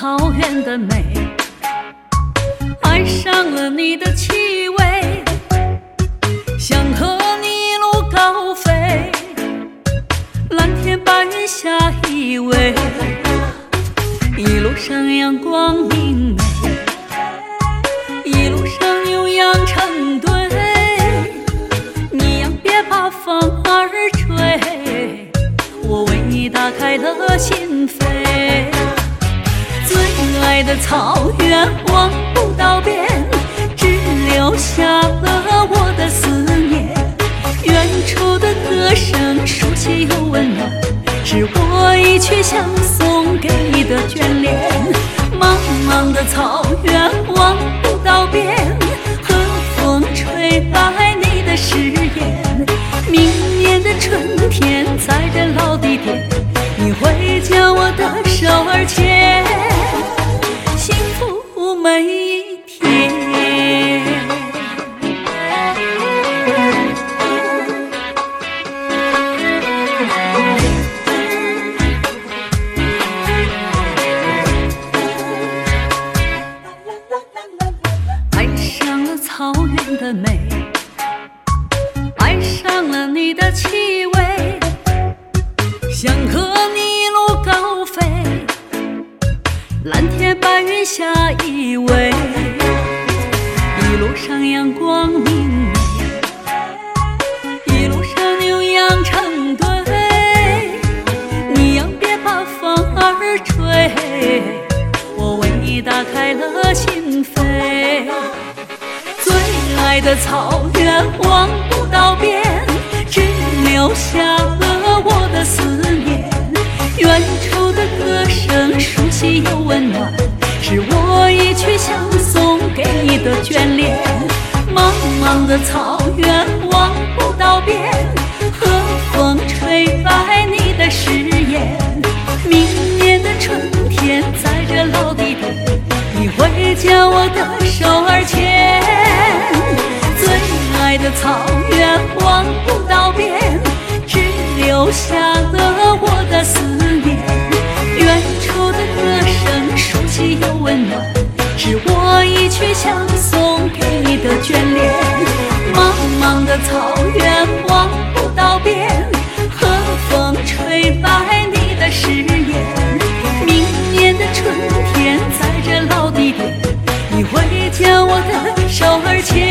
草原的美爱上了你的气味想和你一路高飞蓝天白云下依偎一路上阳光明媚一路上牛羊成堆你呀别怕风儿吹我为你打开了心扉。爱的草原望不到边只留下了我的思念。远处的歌声熟悉又温暖是我一曲相送给你的眷恋。茫茫的草原望草原的美，爱上了你的气味，想和你一路高飞，蓝天白云下依偎，一路上阳光明的草原望不到边，只留下了我的思念。远处的歌声熟悉又温暖，是我一曲想送给你的眷恋。茫茫的草原望不到边，和风吹白你的誓言。明年的春天，在这老地点，你会将我的手儿牵。的草原望不到边，只留下了我的思念。远处的歌声熟悉又温暖，是我一曲想送给你的眷恋。茫茫的草原望不到边，和风吹白你的誓言。明年的春天，在这老地点，你会将我的手儿牵。